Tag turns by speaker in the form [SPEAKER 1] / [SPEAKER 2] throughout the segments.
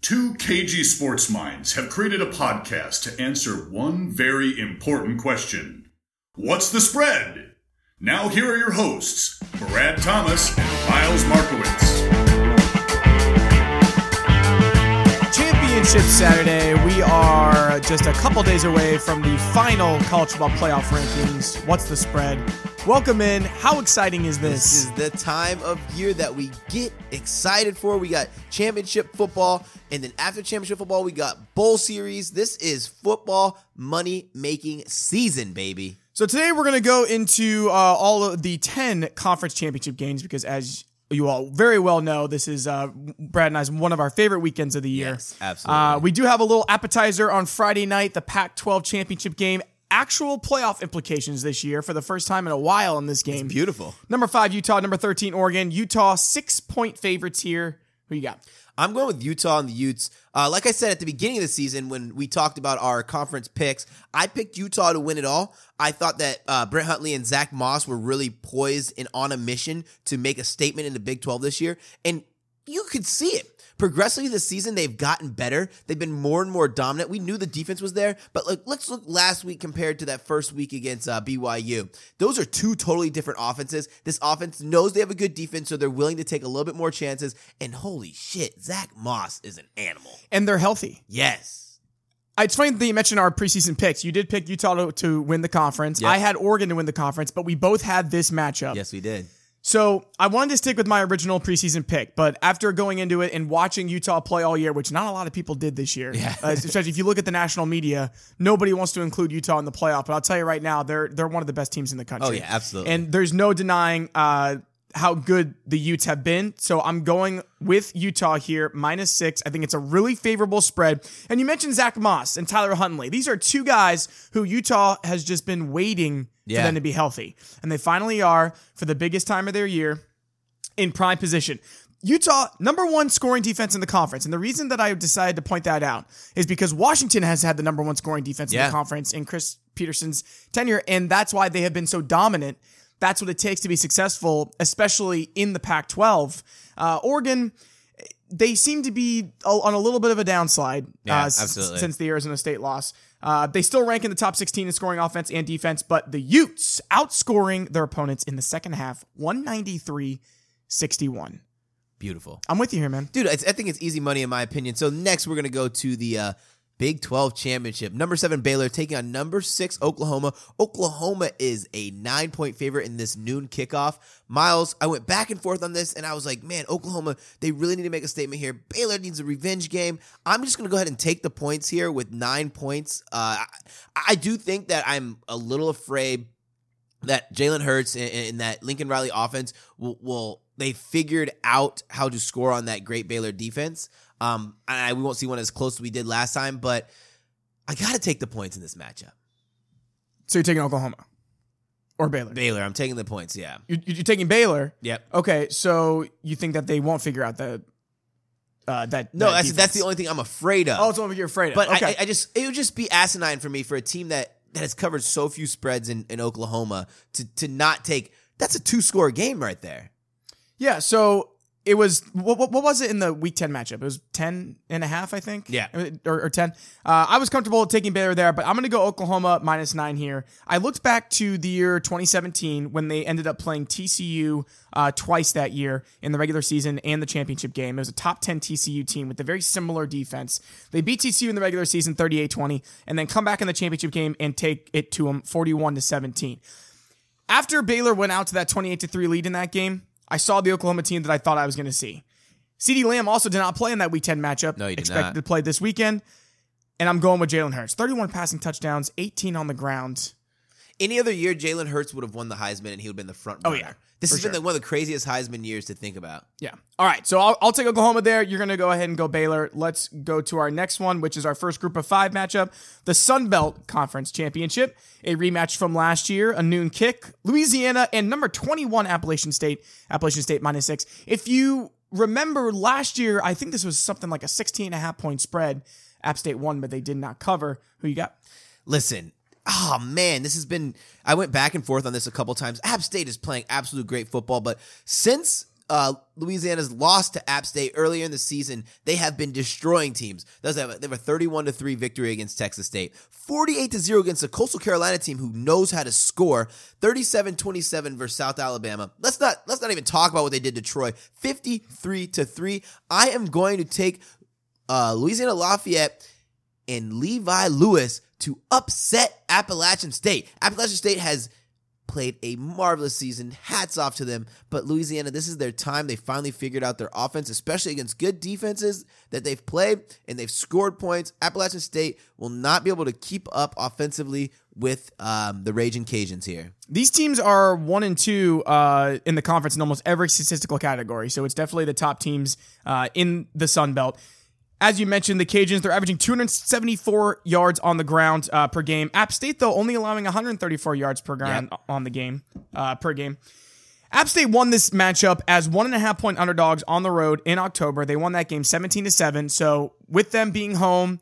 [SPEAKER 1] Two KG sports minds have created a podcast to answer one very important question What's the spread? Now, here are your hosts, Brad Thomas and Miles Markowitz.
[SPEAKER 2] Championship Saturday. We are just a couple days away from the final college football playoff rankings. What's the spread? Welcome in. How exciting is
[SPEAKER 3] This
[SPEAKER 2] this?
[SPEAKER 3] is the time of year that we get excited for. We got championship football, and then after championship football, we got bowl series. This is football money making season, baby.
[SPEAKER 2] So today we're going to go into uh, all of the 10 conference championship games because as you all very well know, this is uh, Brad and I's one of our favorite weekends of the year.
[SPEAKER 3] Yes, absolutely.
[SPEAKER 2] Uh, we do have a little appetizer on Friday night, the Pac 12 championship game. Actual playoff implications this year for the first time in a while in this game.
[SPEAKER 3] Beautiful.
[SPEAKER 2] Number five, Utah. Number 13, Oregon. Utah, six point favorites here. Who you got?
[SPEAKER 3] I'm going with Utah and the Utes. Uh, like I said at the beginning of the season, when we talked about our conference picks, I picked Utah to win it all. I thought that uh, Brett Huntley and Zach Moss were really poised and on a mission to make a statement in the Big 12 this year. And you could see it. Progressively this season, they've gotten better. They've been more and more dominant. We knew the defense was there, but like let's look last week compared to that first week against uh, BYU. Those are two totally different offenses. This offense knows they have a good defense, so they're willing to take a little bit more chances. And holy shit, Zach Moss is an animal.
[SPEAKER 2] And they're healthy.
[SPEAKER 3] Yes.
[SPEAKER 2] It's funny that you mentioned our preseason picks. You did pick Utah to, to win the conference.
[SPEAKER 3] Yep.
[SPEAKER 2] I had Oregon to win the conference, but we both had this matchup.
[SPEAKER 3] Yes, we did.
[SPEAKER 2] So I wanted to stick with my original preseason pick, but after going into it and watching Utah play all year, which not a lot of people did this year,
[SPEAKER 3] Yeah.
[SPEAKER 2] uh, especially if you look at the national media, nobody wants to include Utah in the playoff. But I'll tell you right now, they're they're one of the best teams in the country.
[SPEAKER 3] Oh, yeah, absolutely.
[SPEAKER 2] And there's no denying uh, how good the Utes have been. So I'm going with Utah here, minus six. I think it's a really favorable spread. And you mentioned Zach Moss and Tyler Huntley. These are two guys who Utah has just been waiting
[SPEAKER 3] Yeah.
[SPEAKER 2] for them to be healthy. And they finally are for the biggest time of their year in prime position. Utah, number one scoring defense in the conference. And the reason that I decided to point that out is because Washington has had the number one scoring defense in the conference in Chris Petersen's tenure. And that's why they have been so dominant. That's what it takes to be successful, especially in the Pac 12. Uh, Oregon, they seem to be on a little bit of a downslide
[SPEAKER 3] Yeah,
[SPEAKER 2] uh, s- since the Arizona State loss. Uh, they still rank in the top 16 in scoring offense and defense, but the Utes outscoring their opponents in the second half 193 61.
[SPEAKER 3] Beautiful.
[SPEAKER 2] I'm with you here, man.
[SPEAKER 3] Dude, I, I think it's easy money in my opinion. So next we're gonna go to the uh, Big 12 championship. Number seven Baylor taking on number six Oklahoma. Oklahoma is a nine point favorite in this noon kickoff. Miles, I went back and forth on this, and I was like, man, Oklahoma, they really need to make a statement here. Baylor needs a revenge game. I'm just gonna go ahead and take the points here with nine points. Uh, I, I do think that I'm a little afraid that Jalen Hurts and, and that Lincoln Riley offense will, will they figured out how to score on that great Baylor defense. Um, and I, we won't see one as close as we did last time, but I got to take the points in this matchup.
[SPEAKER 2] So you're taking Oklahoma or Baylor?
[SPEAKER 3] Baylor, I'm taking the points. Yeah.
[SPEAKER 2] You're, you're taking Baylor.
[SPEAKER 3] Yep.
[SPEAKER 2] Okay, so you think that they won't figure out the uh, that?
[SPEAKER 3] No,
[SPEAKER 2] that
[SPEAKER 3] that's,
[SPEAKER 2] defense.
[SPEAKER 3] that's the only thing I'm afraid of.
[SPEAKER 2] Oh, it's what you're afraid of.
[SPEAKER 3] But
[SPEAKER 2] okay.
[SPEAKER 3] I, I just it would just be asinine for me for a team that that has covered so few spreads in, in Oklahoma to to not take. That's a two score game right there.
[SPEAKER 2] Yeah, so it was what, what, was it in the week 10 matchup? It was 10 and a half, I think.
[SPEAKER 3] Yeah.
[SPEAKER 2] Or, or 10. Uh, I was comfortable taking Baylor there, but I'm going to go Oklahoma minus nine here. I looked back to the year 2017 when they ended up playing TCU uh, twice that year in the regular season and the championship game. It was a top 10 TCU team with a very similar defense. They beat TCU in the regular season 38 20 and then come back in the championship game and take it to them 41 to 17 after Baylor went out to that 28 to 3 lead in that game, I saw the Oklahoma team that I thought I was going to see. CeeDee Lamb also did not play in that week 10 matchup.
[SPEAKER 3] No, he did
[SPEAKER 2] Expected
[SPEAKER 3] not.
[SPEAKER 2] to play this weekend. And I'm going with Jalen Hurts. 31 passing touchdowns, 18 on the ground.
[SPEAKER 3] Any other year, Jalen Hurts would have won the Heisman and he would have been the front runner.
[SPEAKER 2] Oh, yeah,
[SPEAKER 3] This has been
[SPEAKER 2] sure.
[SPEAKER 3] the, one of the craziest Heisman years to think about.
[SPEAKER 2] Yeah. All right. So I'll, I'll take Oklahoma there. You're going to go ahead and go Baylor. Let's go to our next one, which is our first group of five matchup the Sun Belt Conference Championship, a rematch from last year, a noon kick. Louisiana and number 21, Appalachian State. Appalachian State minus six. If you remember last year, I think this was something like a 16 and a half point spread. App State won, but they did not cover. Who you got?
[SPEAKER 3] Listen, oh man, this has been. I went back and forth on this a couple times. App State is playing absolute great football, but since uh, Louisiana's lost to App State earlier in the season, they have been destroying teams. They have a, they have a 31 to 3 victory against Texas State, 48 to 0 against a Coastal Carolina team who knows how to score, 37 27 versus South Alabama. Let's not let's not even talk about what they did to Troy, 53 to 3. I am going to take uh, Louisiana Lafayette and Levi Lewis to upset Appalachian State. Appalachian State has played a marvelous season. Hats off to them. But Louisiana, this is their time. They finally figured out their offense, especially against good defenses that they've played and they've scored points. Appalachian State will not be able to keep up offensively with um, the Raging Cajuns here.
[SPEAKER 2] These teams are one and two uh, in the conference in almost every statistical category. So it's definitely the top teams uh, in the Sun Belt. As you mentioned, the Cajuns, they're averaging 274 yards on the ground uh, per game. App State, though, only allowing 134 yards per ground
[SPEAKER 3] Yep.
[SPEAKER 2] on the game, uh, per game. App State won this matchup as one and a half point underdogs on the road in October. They won that game 17 to 7. So with them being home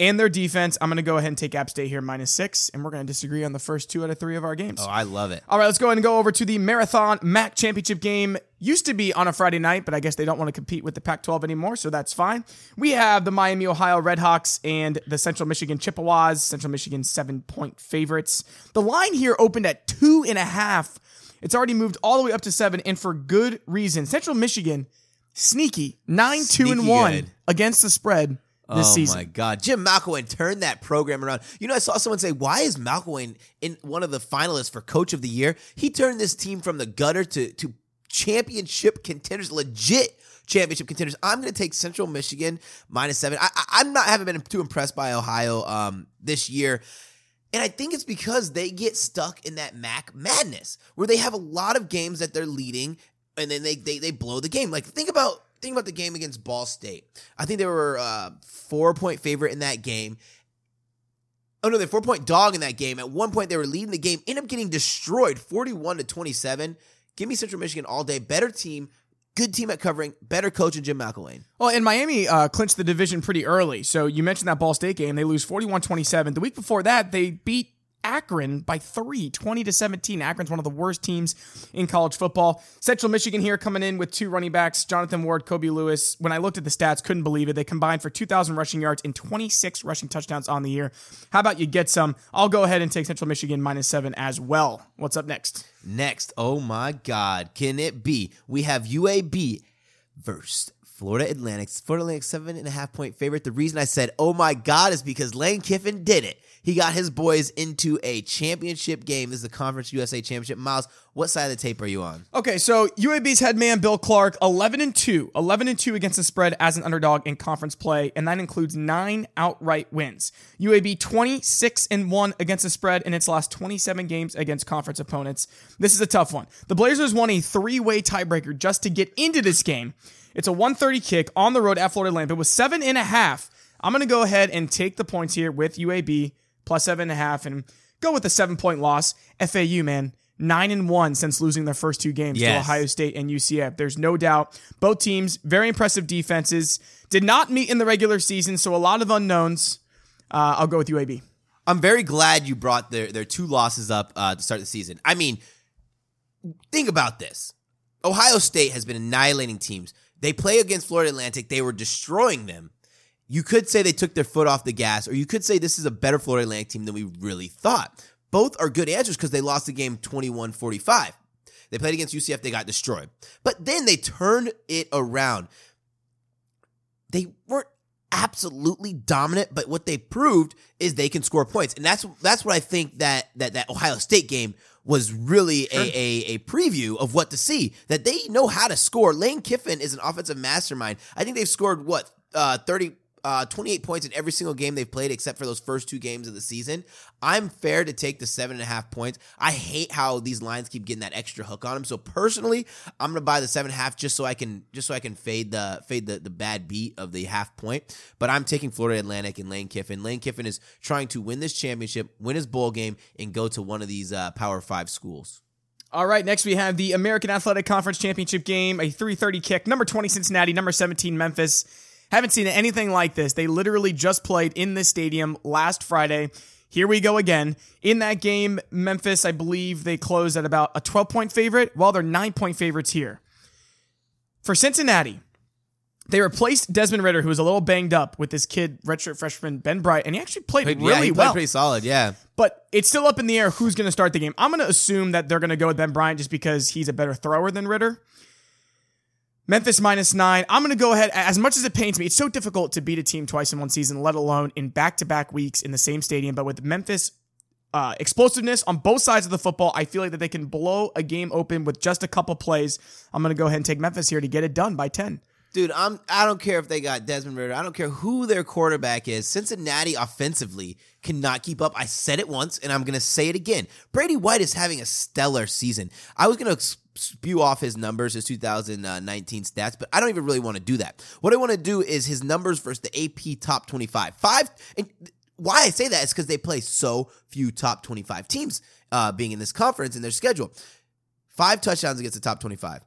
[SPEAKER 2] and their defense, I'm going to go ahead and take App State here minus six. And we're going to disagree on the first two out of three of our games.
[SPEAKER 3] Oh, I love it.
[SPEAKER 2] All right, let's go ahead and go over to the Marathon MAC Championship game. Used to be on a Friday night, but I guess they don't want to compete with the Pac 12 anymore, so that's fine. We have the Miami, Ohio Redhawks and the Central Michigan Chippewas. Central Michigan seven point favorites. The line here opened at two and a half. It's already moved all the way up to seven, and for good reason. Central Michigan, sneaky, 9 2 and 1
[SPEAKER 3] good.
[SPEAKER 2] against the spread this
[SPEAKER 3] oh
[SPEAKER 2] season.
[SPEAKER 3] my God, Jim McElwain turned that program around. You know, I saw someone say, "Why is McElwain in one of the finalists for Coach of the Year?" He turned this team from the gutter to to championship contenders, legit championship contenders. I'm going to take Central Michigan minus seven. I, I, I'm not haven't been too impressed by Ohio um, this year. And I think it's because they get stuck in that MAC madness where they have a lot of games that they're leading and then they they, they blow the game. Like think about think about the game against Ball State. I think they were uh, four point favorite in that game. Oh no, they're four point dog in that game. At one point they were leading the game, end up getting destroyed, forty one to twenty seven. Give me Central Michigan all day. Better team, good team at covering, better coach than Jim McElwain.
[SPEAKER 2] Well, and Miami uh, clinched the division pretty early. So you mentioned that Ball State game. They lose 41 27. The week before that, they beat Akron by three, 20 to 17. Akron's one of the worst teams in college football. Central Michigan here coming in with two running backs, Jonathan Ward, Kobe Lewis. When I looked at the stats, couldn't believe it. They combined for 2,000 rushing yards and 26 rushing touchdowns on the year. How about you get some? I'll go ahead and take Central Michigan minus seven as well. What's up next?
[SPEAKER 3] Next, oh my God, can it be? We have UAB versus Florida Atlantic. Florida Atlantic seven and a half point favorite. The reason I said oh my God is because Lane Kiffin did it. He got his boys into a championship game. This is the Conference USA Championship. Miles, what side of the tape are you on?
[SPEAKER 2] Okay, so UAB's head man Bill Clark, 11 and 2, 11 and 2 against the spread as an underdog in conference play, and that includes 9 outright wins. UAB 26 and 1 against the spread in its last 27 games against conference opponents. This is a tough one. The Blazers won a three-way tiebreaker just to get into this game. It's a 130 kick on the road at Florida Atlantic. It was seven and a half. I'm going to go ahead and take the points here with UAB plus seven and a half and go with a seven point loss. FAU, man, nine and one since losing their first two games to Ohio State and UCF. There's no doubt. Both teams, very impressive defenses, did not meet in the regular season, so a lot of unknowns. Uh, I'll go with UAB.
[SPEAKER 3] I'm very glad you brought their, their two losses up uh, to start the season. I mean, think about this. Ohio State has been annihilating teams. They play against Florida Atlantic, they were destroying them. You could say they took their foot off the gas, or you could say this is a better Florida Atlantic team than we really thought. Both are good answers because they lost the game 21 45. They played against UCF, they got destroyed. But then they turned it around. They weren't absolutely dominant, but what they proved is they can score points. And that's that's what I think that that, that Ohio State game was really a, a, a preview of what to see. That they know how to score. Lane Kiffin is an offensive mastermind. I think they've scored what uh 30 uh, 28 points in every single game they've played except for those first two games of the season. I'm fair to take the seven and a half points. I hate how these lines keep getting that extra hook on them. So personally, I'm gonna buy the seven and a half just so I can just so I can fade the fade the, the bad beat of the half point. But I'm taking Florida Atlantic and Lane Kiffin. Lane Kiffin is trying to win this championship, win his bowl game, and go to one of these uh, Power Five schools.
[SPEAKER 2] All right, next we have the American Athletic Conference Championship game, a 330 kick. Number 20 Cincinnati, number 17 Memphis. Haven't seen anything like this. They literally just played in this stadium last Friday. Here we go again. In that game, Memphis, I believe they closed at about a 12 point favorite, while they're nine point favorites here. For Cincinnati, they replaced Desmond Ridder, who was a little banged up, with this kid, redshirt freshman Ben Bryant, and he actually played,
[SPEAKER 3] Played-
[SPEAKER 2] really
[SPEAKER 3] yeah, he played
[SPEAKER 2] well.
[SPEAKER 3] pretty solid. Yeah.
[SPEAKER 2] But it's still up in the air who's going to start the game. I'm going to assume that they're going to go with Ben Bryant just because he's a better thrower than Ridder. Memphis minus nine. I'm going to go ahead. As much as it pains me, it's so difficult to beat a team twice in one season, let alone in back to back weeks in the same stadium. But with Memphis uh, explosiveness on both sides of the football, I feel like that they can blow a game open with just a couple plays. I'm going to go ahead and take Memphis here to get it done by 10.
[SPEAKER 3] Dude, I'm I don't care if they got Desmond Ridder. I don't care who their quarterback is. Cincinnati offensively cannot keep up. I said it once and I'm going to say it again. Brady White is having a stellar season. I was going to spew off his numbers, his 2019 stats, but I don't even really want to do that. What I want to do is his numbers versus the AP top 25. Five why I say that is because they play so few top 25 teams uh, being in this conference in their schedule. Five touchdowns against the top 25.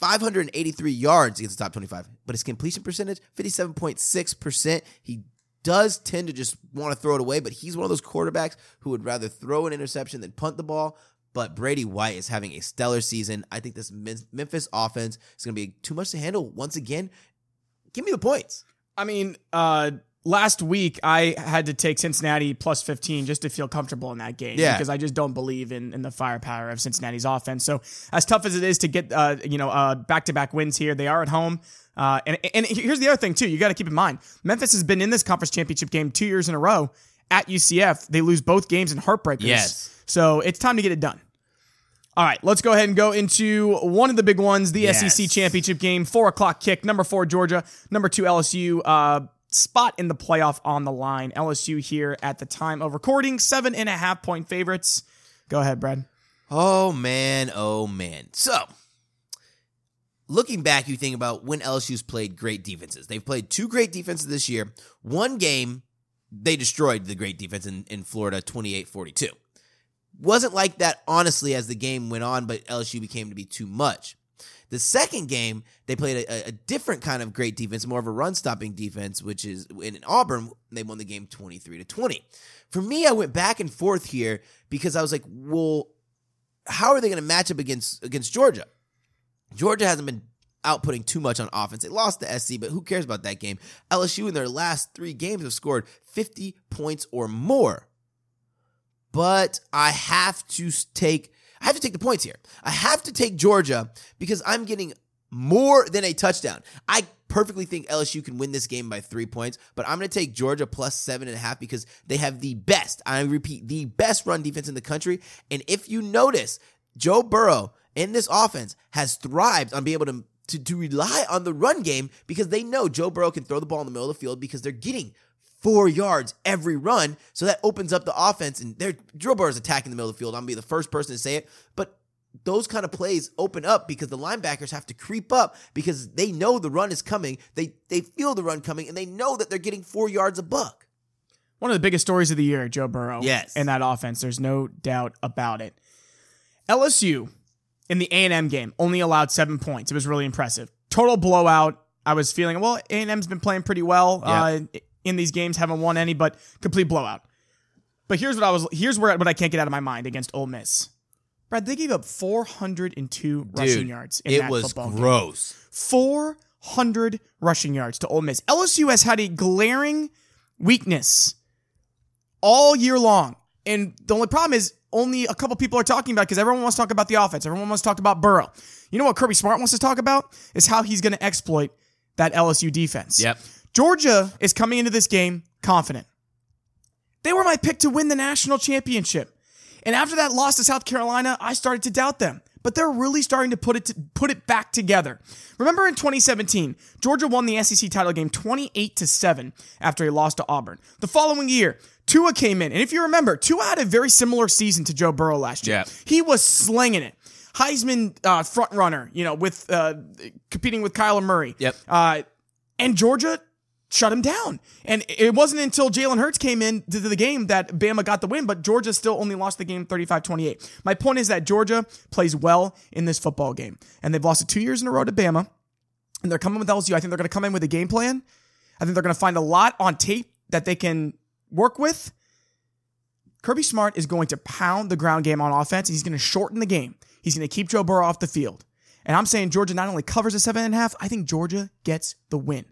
[SPEAKER 3] 583 yards against the top 25, but his completion percentage, 57.6%. He does tend to just want to throw it away, but he's one of those quarterbacks who would rather throw an interception than punt the ball. But Brady White is having a stellar season. I think this Memphis offense is going to be too much to handle once again. Give me the points.
[SPEAKER 2] I mean, uh, last week I had to take Cincinnati plus 15 just to feel comfortable in that game
[SPEAKER 3] Yeah.
[SPEAKER 2] because I just don't believe in, in the firepower of Cincinnati's offense. So as tough as it is to get uh, you know uh, back-to-back wins here, they are at home. Uh, and and here's the other thing too, you got to keep in mind Memphis has been in this conference championship game two years in a row at UCF. They lose both games in heartbreakers.
[SPEAKER 3] Yes.
[SPEAKER 2] So it's time to get it done. All right, let's go ahead and go into one of the big ones, the
[SPEAKER 3] Yes.
[SPEAKER 2] SEC championship game, four o'clock kick. Number four Georgia, number two LSU. Uh, spot in the playoff on the line. LSU here at the time of recording, seven and a half point favorites. Go ahead, Brad.
[SPEAKER 3] Oh man, oh man. So, looking back, you think about when LSU's played great defenses. They've played two great defenses this year. One game, they destroyed the great defense in, in Florida 28 42. Wasn't like that, honestly, as the game went on, but LSU became to be too much. The second game, they played a, a different kind of great defense, more of a run stopping defense, which is in Auburn, they won the game 23 to 20. For me, I went back and forth here because I was like, well, how are they going to match up against against Georgia? Georgia hasn't been outputting too much on offense. They lost to SC, but who cares about that game? LSU in their last three games have scored 50 points or more. But I have to take I have to take the points here. I have to take Georgia because I'm getting more than a touchdown. I perfectly think LSU can win this game by three points, but I'm going to take Georgia plus seven and a half because they have the best, I repeat, the best run defense in the country. And if you notice, Joe Burrow in this offense has thrived on being able to, to, to rely on the run game because they know Joe Burrow can throw the ball in the middle of the field because they're getting four yards every run. So that opens up the offense. And they're Joe is attacking the middle of the field. I'm gonna be the first person to say it. But those kind of plays open up because the linebackers have to creep up because they know the run is coming. They they feel the run coming and they know that they're getting four yards a buck.
[SPEAKER 2] One of the biggest stories of the year, Joe Burrow.
[SPEAKER 3] Yes.
[SPEAKER 2] In that offense. There's no doubt about it. LSU in the A&M game only allowed seven points. It was really impressive. Total blowout. I was feeling, well, A&M's been playing pretty well uh, in these games, haven't won any, but complete blowout. But here's what I was, here's where what I can't get out of my mind against Ole Miss. Brad, they gave up 402 rushing yards in
[SPEAKER 3] it
[SPEAKER 2] that
[SPEAKER 3] was
[SPEAKER 2] football game.
[SPEAKER 3] gross.
[SPEAKER 2] 400 rushing yards to Ole Miss. LSU has had a glaring weakness all year long. And the only problem is only a couple people are talking about because everyone wants to talk about the offense. Everyone wants to talk about Burrow. You know what Kirby Smart wants to talk about? Is how he's going to exploit that LSU defense.
[SPEAKER 3] Yep.
[SPEAKER 2] Georgia is coming into this game confident. They were my pick to win the national championship. And after that loss to South Carolina, I started to doubt them. But they're really starting to put it to, put it back together. Remember in 2017, Georgia won the SEC title game 28 to 7 after he lost to Auburn. The following year, Tua came in. And if you remember, Tua had a very similar season to Joe Burrow last year.
[SPEAKER 3] Yeah.
[SPEAKER 2] He was slinging it. Heisman uh, front runner, you know, with uh, competing with Kyler Murray.
[SPEAKER 3] Yep.
[SPEAKER 2] Uh, and Georgia shut him down. And it wasn't until Jalen Hurts came in to the game that Bama got the win, but Georgia still only lost the game 35 28. My point is that Georgia plays well in this football game, and they've lost it two years in a row to Bama, and they're coming with LSU. I think they're going to come in with a game plan. I think they're going to find a lot on tape that they can work with. Kirby Smart is going to pound the ground game on offense. He's going to shorten the game. He's going to keep Joe Burrow off the field. And I'm saying Georgia not only covers a seven and a half, I think Georgia gets the win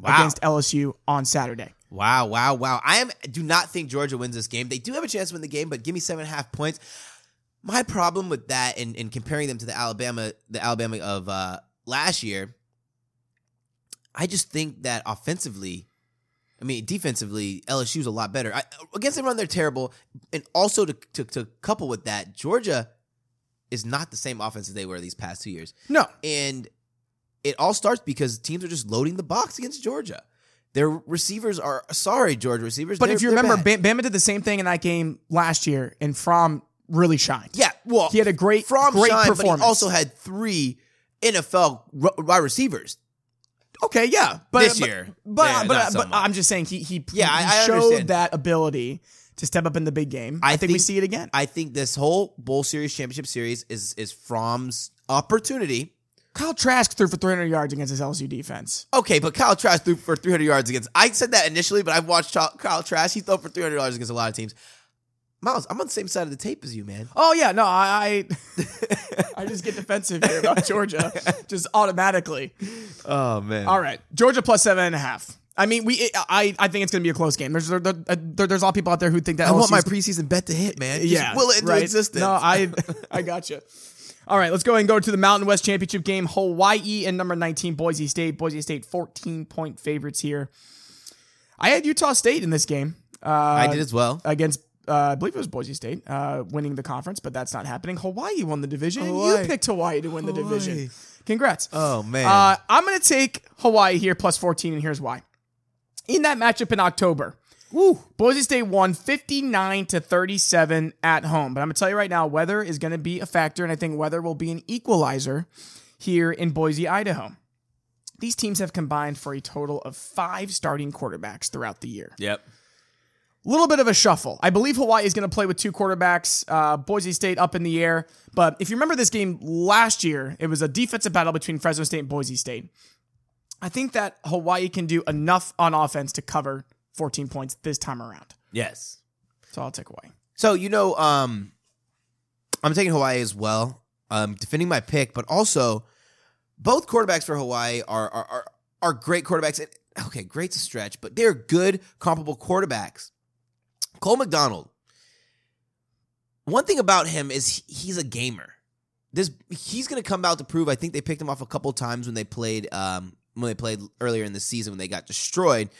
[SPEAKER 3] Wow.
[SPEAKER 2] against LSU on Saturday.
[SPEAKER 3] Wow, wow, wow. I am do not think Georgia wins this game. They do have a chance to win the game, but give me seven and a half points. My problem with that and, and comparing them to the Alabama, the Alabama of uh, last year, I just think that offensively, I mean defensively, LSU's a lot better. I, against the run, they're terrible, and also to, to to couple with that, Georgia is not the same offense as they were these past two years.
[SPEAKER 2] No,
[SPEAKER 3] And it all starts because teams are just loading the box against Georgia. Their receivers are sorry, Georgia receivers.
[SPEAKER 2] but if you remember,
[SPEAKER 3] bad.
[SPEAKER 2] Bama did the same thing in that game last year, and Fromm really shined.
[SPEAKER 3] yeah, well,
[SPEAKER 2] He had a great,
[SPEAKER 3] from
[SPEAKER 2] great
[SPEAKER 3] shine, but
[SPEAKER 2] performance.
[SPEAKER 3] he also had three NFL wide receivers.
[SPEAKER 2] Okay, yeah, but
[SPEAKER 3] This
[SPEAKER 2] but-
[SPEAKER 3] year,
[SPEAKER 2] but
[SPEAKER 3] yeah,
[SPEAKER 2] but,
[SPEAKER 3] so
[SPEAKER 2] but. I'm just saying he he
[SPEAKER 3] Yeah,
[SPEAKER 2] he
[SPEAKER 3] I-
[SPEAKER 2] showed
[SPEAKER 3] understand.
[SPEAKER 2] that ability to step up in the big game. I,
[SPEAKER 3] I
[SPEAKER 2] think, we see it again.
[SPEAKER 3] I think this whole bowl series, championship series, is is Fromm's opportunity.
[SPEAKER 2] Kyle Trask threw for 300 yards against his LSU defense.
[SPEAKER 3] Okay, but Kyle Trask threw for 300 yards against. I said that initially, but I've watched Kyle Trask. He threw for 300 yards against a lot of teams. Miles, I'm on the same side of the tape as you, man.
[SPEAKER 2] Oh yeah, no, I I, I just get defensive here about Georgia, just automatically.
[SPEAKER 3] Oh man.
[SPEAKER 2] All right, Georgia plus seven and a half. I mean, we I I think it's going to be a close game. There's there, uh, there, there's a lot of people out there who think that
[SPEAKER 3] I want my preseason bet to hit, man. Just
[SPEAKER 2] yeah,
[SPEAKER 3] will it into
[SPEAKER 2] right.
[SPEAKER 3] existence.
[SPEAKER 2] No, I I got you. All right, let's go ahead and go to the Mountain West Championship game. Hawaii and number 19 Boise State. Boise State 14 point favorites here. I had Utah State in this game. Uh,
[SPEAKER 3] I did as well.
[SPEAKER 2] against uh, I believe it was Boise State uh, winning the conference, but that's not happening. Hawaii won the division,
[SPEAKER 3] Hawaii.
[SPEAKER 2] you picked Hawaii to win the division. Congrats.
[SPEAKER 3] Oh man.
[SPEAKER 2] Uh, I'm going to take Hawaii here plus 14, and here's why. In that matchup in October,
[SPEAKER 3] Woo.
[SPEAKER 2] Boise State won 59 to 37 at home. But I'm going to tell you right now, weather is going to be a factor, and I think weather will be an equalizer here in Boise, Idaho. These teams have combined for a total of five starting quarterbacks throughout the year.
[SPEAKER 3] Yep.
[SPEAKER 2] a little bit of a shuffle. I believe Hawaii is going to play with two quarterbacks. Uh, Boise State up in the air. But if you remember this game last year, it was a defensive battle between Fresno State and Boise State. I think that Hawaii can do enough on offense to cover 14 points this time around.
[SPEAKER 3] Yes.
[SPEAKER 2] So I'll take Hawaii.
[SPEAKER 3] So you know, um, I'm taking Hawaii as well. Um, defending my pick, but also both quarterbacks for Hawaii are are are, are great quarterbacks. And, okay, great's a stretch, but they're good, comparable quarterbacks. Cole McDonald. One thing about him is he's a gamer. This he's going to come out to prove. I think they picked him off a couple times when they played um, when they played earlier in the season when they got destroyed.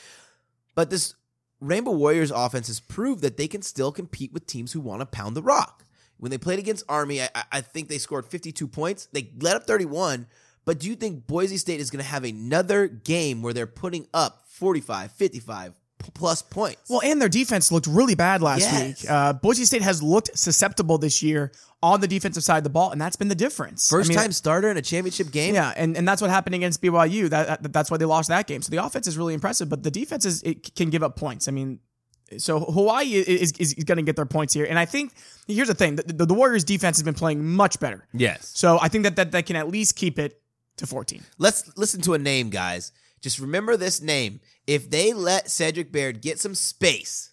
[SPEAKER 3] But this Rainbow Warriors offense has proved that they can still compete with teams who want to pound the rock. When they played against Army, I, I- think they scored 52 points. They let up 31. But do you think Boise State is going to have another game where they're putting up 45, 55 p- plus points?
[SPEAKER 2] Well, and their defense looked really bad last
[SPEAKER 3] Yes.
[SPEAKER 2] week. Uh, Boise State has looked susceptible this year on the defensive side of the ball, and that's been the difference. I
[SPEAKER 3] First
[SPEAKER 2] mean,
[SPEAKER 3] time starter in a championship game?
[SPEAKER 2] Yeah, and, and that's what happened against BYU. That, that that's why they lost that game. So the offense is really impressive, but the defense is it can give up points. I mean, so Hawaii is is, is going to get their points here, and I think here's the thing: the, the, the Warriors' defense has been playing much better.
[SPEAKER 3] Yes.
[SPEAKER 2] So I think that that, that can at least keep it to 14.
[SPEAKER 3] Let's listen to a name, guys. Just remember this name. If they let Cedric Byrd get some space,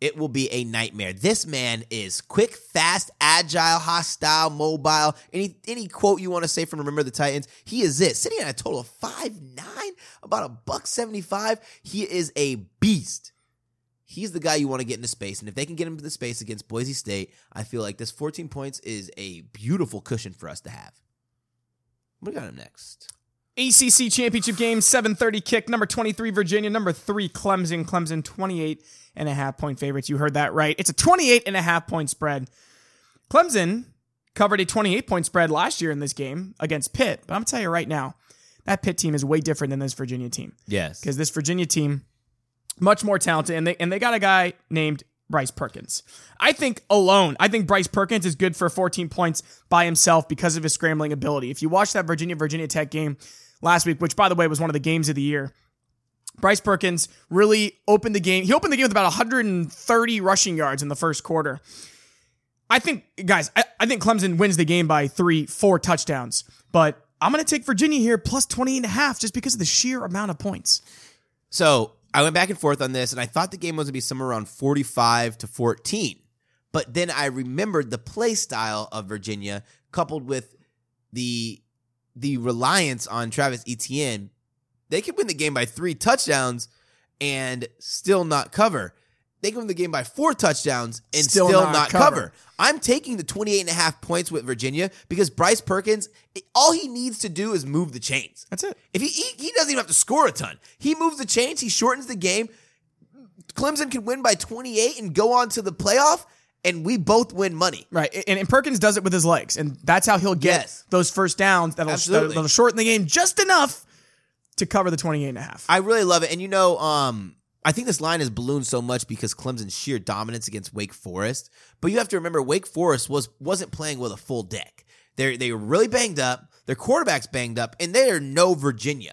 [SPEAKER 3] it will be a nightmare. This man is quick, fast, agile, hostile, mobile. Any any quote you want to say from Remember the Titans, he is it. Sitting at a total of five nine, about a buck seventy five. He is a beast. He's the guy you want to get into space, and if they can get him into the space against Boise State, I feel like this 14 points is a beautiful cushion for us to have. What we got him next.
[SPEAKER 2] ACC championship game, 7:30 kick. Number 23 Virginia, number 3 Clemson. Clemson 28 and a half point favorites. You heard that right. It's a 28 and a half point spread. Clemson covered a 28 point spread last year in this game against Pitt, but I'm going to tell you right now, that Pitt team is way different than this Virginia team
[SPEAKER 3] Yes.
[SPEAKER 2] because this Virginia team much more talented and they and they got a guy named Bryce Perkins. I think alone, I think Bryce Perkins is good for 14 points by himself because of his scrambling ability. If you watch that Virginia Virginia Tech game last week, which by the way was one of the games of the year, Bryce Perkins really opened the game. He opened the game with about 130 rushing yards in the first quarter. I think, guys, I, I think Clemson wins the game by three, four touchdowns. But I'm going to take Virginia here plus 20 and a half just because of the sheer amount of points.
[SPEAKER 3] So I went back and forth on this, and I thought the game was going to be somewhere around 45 to 14. But then I remembered the play style of Virginia coupled with the the reliance on Travis Etienne, they could win the game by three touchdowns and still not cover. They can win the game by four touchdowns and
[SPEAKER 2] Still
[SPEAKER 3] still,
[SPEAKER 2] not
[SPEAKER 3] not,
[SPEAKER 2] cover.
[SPEAKER 3] cover. I'm taking the 28 and a half points with Virginia because Bryce Perkins, all he needs to do is move the chains.
[SPEAKER 2] That's it.
[SPEAKER 3] If he, he he doesn't even have to score a ton. He moves the chains, he shortens the game. Clemson can win by 28 and go on to the playoff, and we both win money.
[SPEAKER 2] Right. And, and Perkins does it with his legs. And that's how he'll get
[SPEAKER 3] Yes.
[SPEAKER 2] those first downs that'll, that'll shorten the game just enough to cover the 28 and a half.
[SPEAKER 3] I really love it. And you know, um, I think this line has ballooned so much because Clemson's sheer dominance against Wake Forest. But you have to remember Wake Forest was wasn't playing with a full deck. They they were really banged up. Their quarterback's banged up, and they are no Virginia.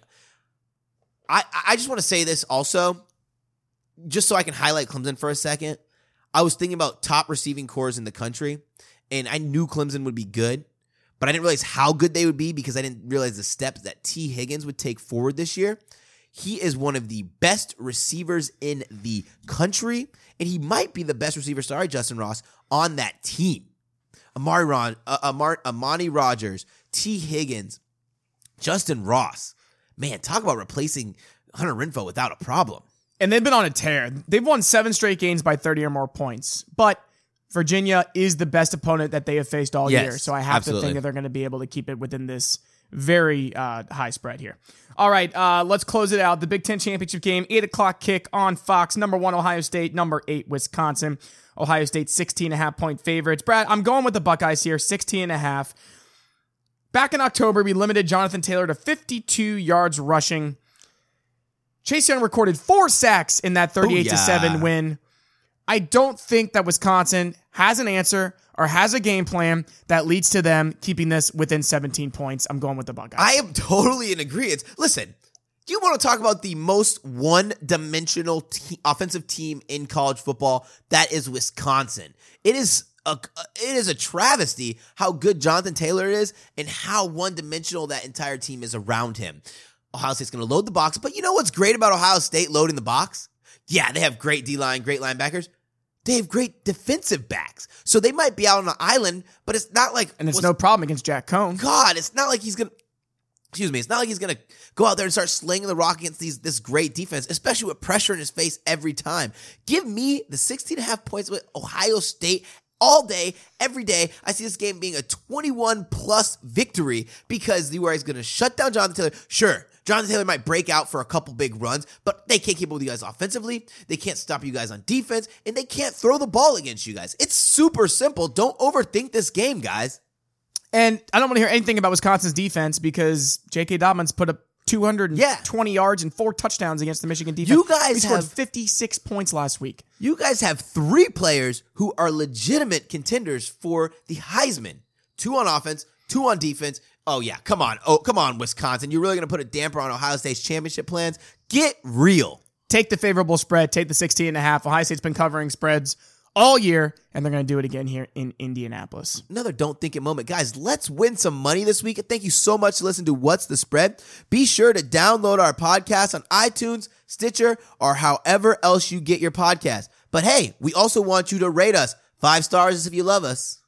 [SPEAKER 3] I I just want to say this also, just so I can highlight Clemson for a second. I was thinking about top receiving corps in the country, and I knew Clemson would be good, but I didn't realize how good they would be because I didn't realize the steps that Tee Higgins would take forward this year. He is one of the best receivers in the country, and he might be the best receiver, sorry, Justin Ross, on that team. Amari Ron, uh, Amar, Amani Rodgers, Tee Higgins, Justin Ross. Man, talk about replacing Hunter Renfrow without a problem.
[SPEAKER 2] And they've been on a tear. They've won seven straight games by 30 or more points. But Virginia is the best opponent that they have faced all
[SPEAKER 3] Yes,
[SPEAKER 2] year. So I have to think that they're going to be able to keep it within this very uh, high spread here. All right, uh, let's close it out. The Big Ten championship game, 8 o'clock kick on Fox. Number one, Ohio State. Number eight, Wisconsin. Ohio State 16 and a half point favorites. Brad, I'm going with the Buckeyes here, 16 and a half. Back in October, we limited Jonathan Taylor to 52 yards rushing. Chase Young recorded four sacks in that 38 to 7 win. I don't think that Wisconsin has an answer or has a game plan that leads to them keeping this within 17 points. I'm going with the Buckeyes.
[SPEAKER 3] I am totally in agreement. Listen, do you want to talk about the most one-dimensional te- offensive team in college football? That is Wisconsin. It is a it is a travesty how good Jonathan Taylor is and how one-dimensional that entire team is around him. Ohio State's going to load the box, but you know what's great about Ohio State loading the box? Yeah, they have great D line, great linebackers. They have great defensive backs, so they might be out on an island, but it's not like
[SPEAKER 2] and it's no problem against Jack Coan.
[SPEAKER 3] God, it's not like he's gonna. Excuse me. It's not like he's gonna go out there and start slinging the rock against these this great defense, especially with pressure in his face every time. Give me the 16 and a half points with Ohio State all day, every day. I see this game being a 21 plus victory because the where he's gonna shut down Jonathan Taylor. Sure. Jonathan Taylor might break out for a couple big runs, but they can't keep up with you guys offensively. They can't stop you guys on defense, and they can't throw the ball against you guys. It's super simple. Don't overthink this game, guys.
[SPEAKER 2] And I don't want to hear anything about Wisconsin's defense because J.K. Dobbins put up 220 yards and four touchdowns against the Michigan defense.
[SPEAKER 3] You guys
[SPEAKER 2] he scored
[SPEAKER 3] have-
[SPEAKER 2] 56 points last week.
[SPEAKER 3] You guys have three players who are legitimate contenders for the Heisman. Two on offense, two on defense. Oh yeah, come on. Oh, come on, Wisconsin. You're really going to put a damper on Ohio State's championship plans? Get real.
[SPEAKER 2] Take the favorable spread, take the 16 and a half. Ohio State's been covering spreads all year, and they're going to do it again here in Indianapolis.
[SPEAKER 3] Another don't think it moment. Guys, let's win some money this week. Thank you so much to listen to What's the Spread. Be sure to download our podcast on iTunes, Stitcher, or however else you get your podcast. But hey, we also want you to rate us five stars if you love us.